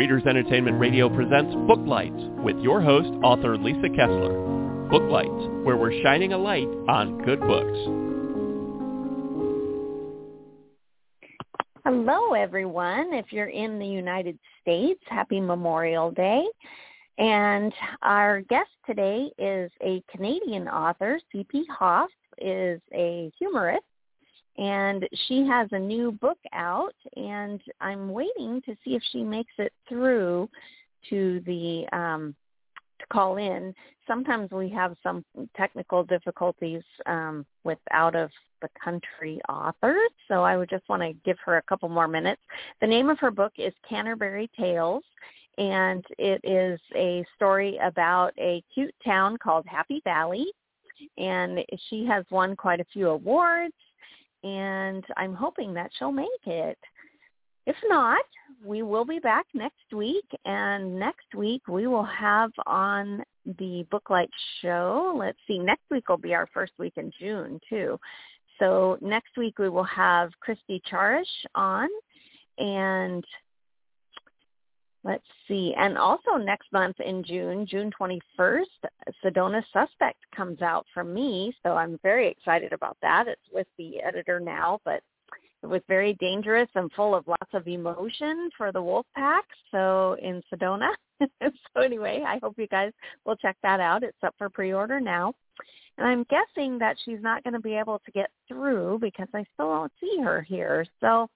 Readers Entertainment Radio presents Booklights with your host, author Lisa Kessler. Booklights, where we're shining a light on good books. Hello, everyone. If you're in the United States, happy Memorial Day. And our guest today is a Canadian author. C.P. Hoff is a humorist and she has a new book out and I'm waiting to see if she makes it through to the um to call in. Sometimes we have some technical difficulties um with out of the country authors, so I would just want to give her a couple more minutes. The name of her book is Canterbury Tales and it is a story about a cute town called Happy Valley and she has won quite a few awards and I'm hoping that she'll make it. If not, we will be back next week, and next week we will have on the Booklight show. Let's see, next week will be our first week in June too. So next week we will have Christy Charish on, and Let's see. And also next month in June, June 21st, Sedona Suspect comes out from me. So I'm very excited about that. It's with the editor now, but it was very dangerous and full of lots of emotion for the wolf pack. So in Sedona. so anyway, I hope you guys will check that out. It's up for pre-order now. And I'm guessing that she's not going to be able to get through because I still don't see her here. So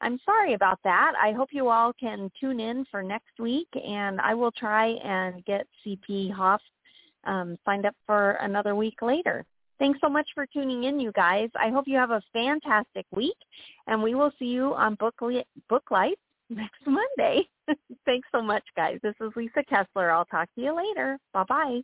I'm sorry about that. I hope you all can tune in for next week, and I will try and get CP Hoff um, signed up for another week later. Thanks so much for tuning in, you guys. I hope you have a fantastic week, and we will see you on Booklight, Booklight next Monday. Thanks so much, guys. This is Lisa Kessler. I'll talk to you later. Bye-bye.